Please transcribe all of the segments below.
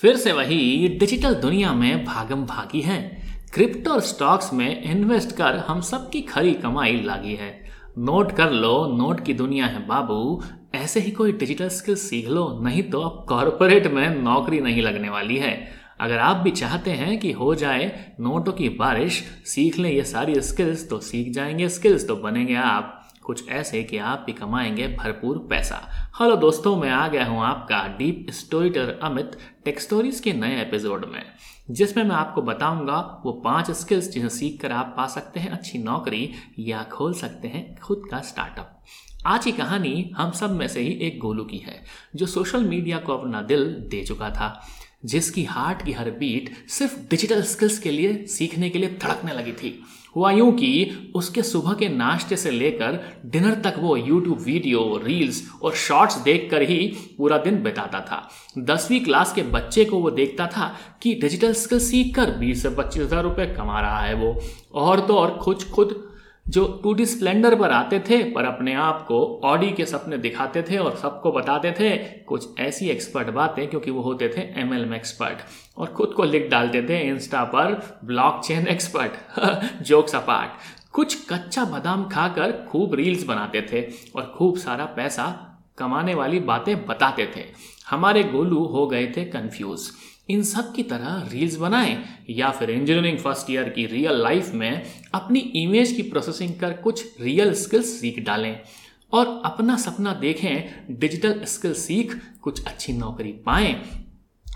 फिर से वही डिजिटल दुनिया में भागम भागी है। क्रिप्टो स्टॉक्स में इन्वेस्ट कर हम सबकी खरी कमाई लागी है। नोट कर लो नोट की दुनिया है बाबू। ऐसे ही कोई डिजिटल स्किल सीख लो, नहीं तो अब कॉरपोरेट में नौकरी नहीं लगने वाली है। अगर आप भी चाहते हैं कि हो जाए नोटों की बारिश, सीख लें ये सारी स्किल्स तो सीख जाएँगे स्किल्स तो बनेंगे आप। कुछ ऐसे कि आप भी कमाएँगे भरपूर पैसा। हेलो दोस्तों, मैं आ गया हूँ आपका deep storyteller Amit tech stories के नए एपिसोड में, जिसमें मैं आपको बताऊँगा वो पाँच स्किल्स जिन्हें सीख कर आप पा सकते हैं अच्छी नौकरी या खोल सकते हैं खुद का स्टार्टअप आज की कहानी हम सब में से ही एक गोलू की है, जो सोशल मीडिया को अपना दिल दे चुका था। जिसकी हार्ट की हर बीट सिर्फ़ डिजिटल स्किल्स के लिए सीखने के लिए धड़कने लगी थी। हुआ यूँ कि उसके सुबह के नाश्ते से लेकर डिनर तक वो यूट्यूब वीडियो रील्स और शॉर्ट्स देखकर ही पूरा दिन बिताता था। दसवीं क्लास के बच्चे को वो देखता था कि डिजिटल स्किल सीख कर बीस से पच्चीस हज़ार रुपये कमा रहा है वो। और तो और खुद खुद जो टू डी स्प्लेंडर पर आते थे, पर अपने आप को ऑडी के सपने दिखाते थे और सबको बताते थे, कुछ ऐसी एक्सपर्ट बातें, क्योंकि वो होते थे एम एल एक्सपर्ट और खुद को लिख डालते थे इंस्टा पर blockchain expert jokes apart कुछ कच्चा बादाम खाकर खूब रील्स बनाते थे और खूब सारा पैसा कमाने वाली बातें बताते थे। हमारे गोलू हो गए थे कंफ्यूज इन सब की तरह रील्स बनाएँ, या फिर इंजीनियरिंग फ़र्स्ट ईयर की रियल लाइफ में अपनी इमेज की प्रोसेसिंग कर कुछ रियल स्किल्स सीख डालें। और अपना सपना देखें डिजिटल स्किल सीख, कुछ अच्छी नौकरी पाएँ,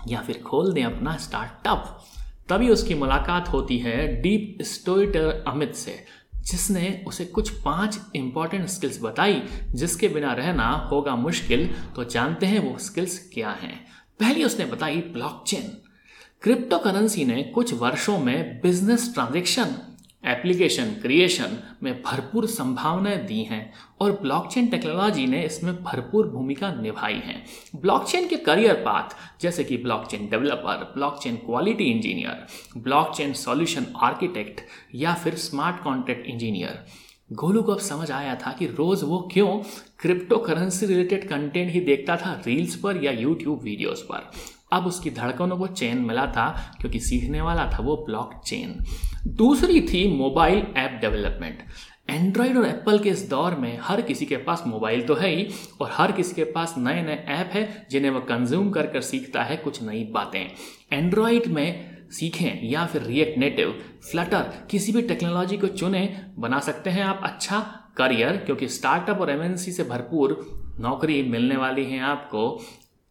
या फिर खोल दें अपना स्टार्टअप तभी उसकी मुलाकात होती है डीप स्टोरीटर अमित से, जिसने उसे कुछ पाँच इंपॉर्टेंट स्किल्स बताई, जिसके बिना रहना होगा मुश्किल। तो जानते हैं वो स्किल्स क्या हैं। पहली उसने बताई ब्लॉकचेन क्रिप्टो करेंसी ने कुछ वर्षों में बिज़नेस ट्रांजेक्शन एप्लीकेशन क्रिएशन में भरपूर संभावनाएँ दी हैं और ब्लॉकचेन टेक्नोलॉजी ने इसमें भरपूर भूमिका निभाई है। ब्लॉकचेन के करियर पाथ जैसे कि blockchain developer blockchain quality engineer blockchain solution architect या फिर स्मार्ट कॉन्ट्रैक्ट इंजीनियर गोलू को अब समझ आया था कि रोज वो क्यों क्रिप्टो करेंसी रिलेटेड कंटेंट ही देखता था रील्स पर या यूट्यूब वीडियोस पर। अब उसकी धड़कनों को चेन मिला था, क्योंकि सीखने वाला था वो ब्लॉक चेन दूसरी थी मोबाइल ऐप डेवलपमेंट एंड्रॉयड और एप्पल के इस दौर में हर किसी के पास मोबाइल तो है ही, और हर किसी के पास नए नए ऐप है जिन्हें वह कंज्यूम कर कर सीखता है कुछ नई बातें। एंड्रॉयड में सीखें या फिर रिएक्ट नेटिव फ्लटर किसी भी टेक्नोलॉजी को चुने, बना सकते हैं आप अच्छा करियर क्योंकि स्टार्टअप और एमएनसी से भरपूर नौकरी मिलने वाली है आपको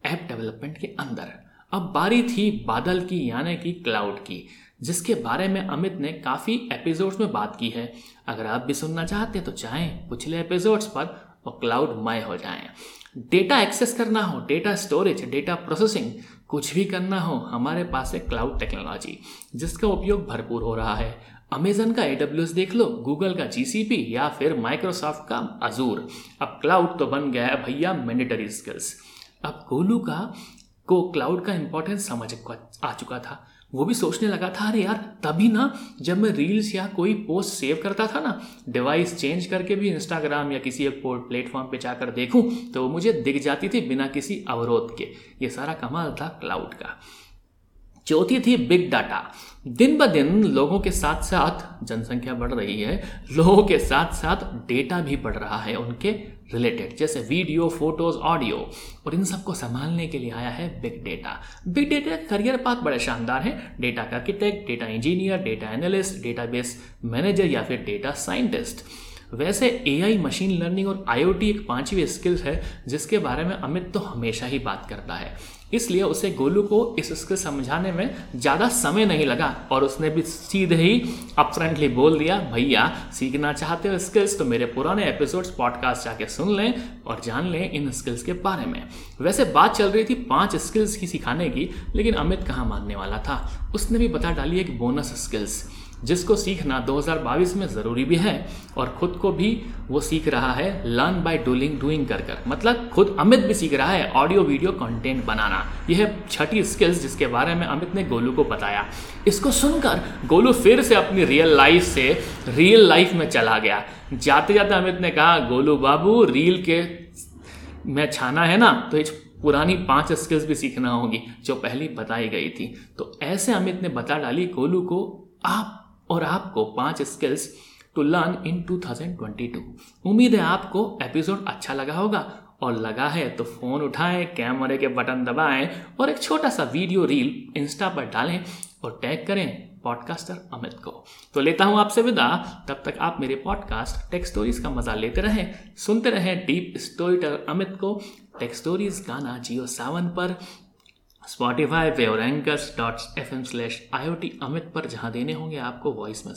ऐप डेवलपमेंट के अंदर। अब बारी थी बादल की, यानी कि क्लाउड की, जिसके बारे में अमित ने काफ़ी एपिसोड्स में बात की है। अगर आप भी सुनना चाहते हैं तो चाहें पिछले एपिसोड्स पर और क्लाउड मय हो जाएँ। डेटा एक्सेस करना हो डेटा स्टोरेज डेटा प्रोसेसिंग कुछ भी करना हो, हमारे पास है क्लाउड टेक्नोलॉजी जिसका उपयोग भरपूर हो रहा है। अमेजन का ए देख लो गूगल का जीसीपी या फिर माइक्रोसॉफ्ट का अजूर अब क्लाउड तो बन गया है भैया मैंडेटरी स्किल्स अब गोलू का को क्लाउड का इंपॉर्टेंस समझ आ चुका था। वो भी सोचने लगा था, अरे यार, तभी ना जब मैं रील्स या कोई पोस्ट सेव करता था ना डिवाइस चेंज करके भी इंस्टाग्राम या किसी एक प्लेटफॉर्म पे जाकर देखूँ तो मुझे दिख जाती थी बिना किसी अवरोध के। ये सारा कमाल था क्लाउड का। चौथी थी बिग डाटा। दिन ब दिन लोगों के साथ साथ जनसंख्या बढ़ रही है, लोगों के साथ साथ डेटा भी बढ़ रहा है उनके रिलेटेड जैसे वीडियो फ़ोटोज़ ऑडियो और इन सबको संभालने के लिए आया है big data big data career path बड़े शानदार है। डेटा का architect data engineer data analyst database manager या फिर डेटा साइंटिस्ट वैसे एआई मशीन लर्निंग और आईओटी एक पांचवी स्किल्स है, जिसके बारे में अमित तो हमेशा ही बात करता है। इसलिए उसे गोलू को इस स्किल समझाने में ज़्यादा समय नहीं लगा और उसने भी सीधे ही अपफ्रंटली बोल दिया, भैया, सीखना चाहते हो स्किल्स तो मेरे पुराने एपिसोड्स पॉडकास्ट जाके सुन लें और जान लें इन स्किल्स के बारे में। वैसे बात चल रही थी पाँच स्किल्स की सिखाने की, लेकिन अमित कहाँ मानने वाला था? उसने भी बता डाली एक बोनस स्किल्स जिसको सीखना 2022 में ज़रूरी भी है और खुद को भी वो सीख रहा है लर्न बाय डूलिंग डूइंग कर कर। मतलब खुद अमित भी सीख रहा है ऑडियो वीडियो कंटेंट बनाना। यह है छठी स्किल्स जिसके बारे में अमित ने गोलू को बताया। इसको सुनकर गोलू फिर से अपनी रियल लाइफ से रियल लाइफ में चला गया। जाते जाते अमित ने कहा, गोलू बाबू रील के में छाना है ना तो इस पुरानी पाँच स्किल्स भी सीखना होगी, जो पहले बताई गई थी। तो ऐसे अमित ने बता डाली गोलू को, आप और आपको पाँच स्किल्स टू लर्न इन 2022 उम्मीद है आपको एपिसोड अच्छा लगा होगा। और लगा है तो फ़ोन उठाएँ कैमरे के बटन दबाएँ और एक छोटा सा वीडियो रील इंस्टा पर डालें और टैग करें पॉडकास्टर अमित को। तो लेता हूँ आपसे विदा। तब तक आप मेरे पॉडकास्ट टेक स्टोरीज का मज़ा लेते रहें, सुनते रहें डीप स्टोरीटर अमित को। टेक स्टोरीज गाना जियो सावन पर। स्पॉटिफाई पे और anchors dot F M slash I O T Amit पर जहाँ देने होंगे आपको वॉइस में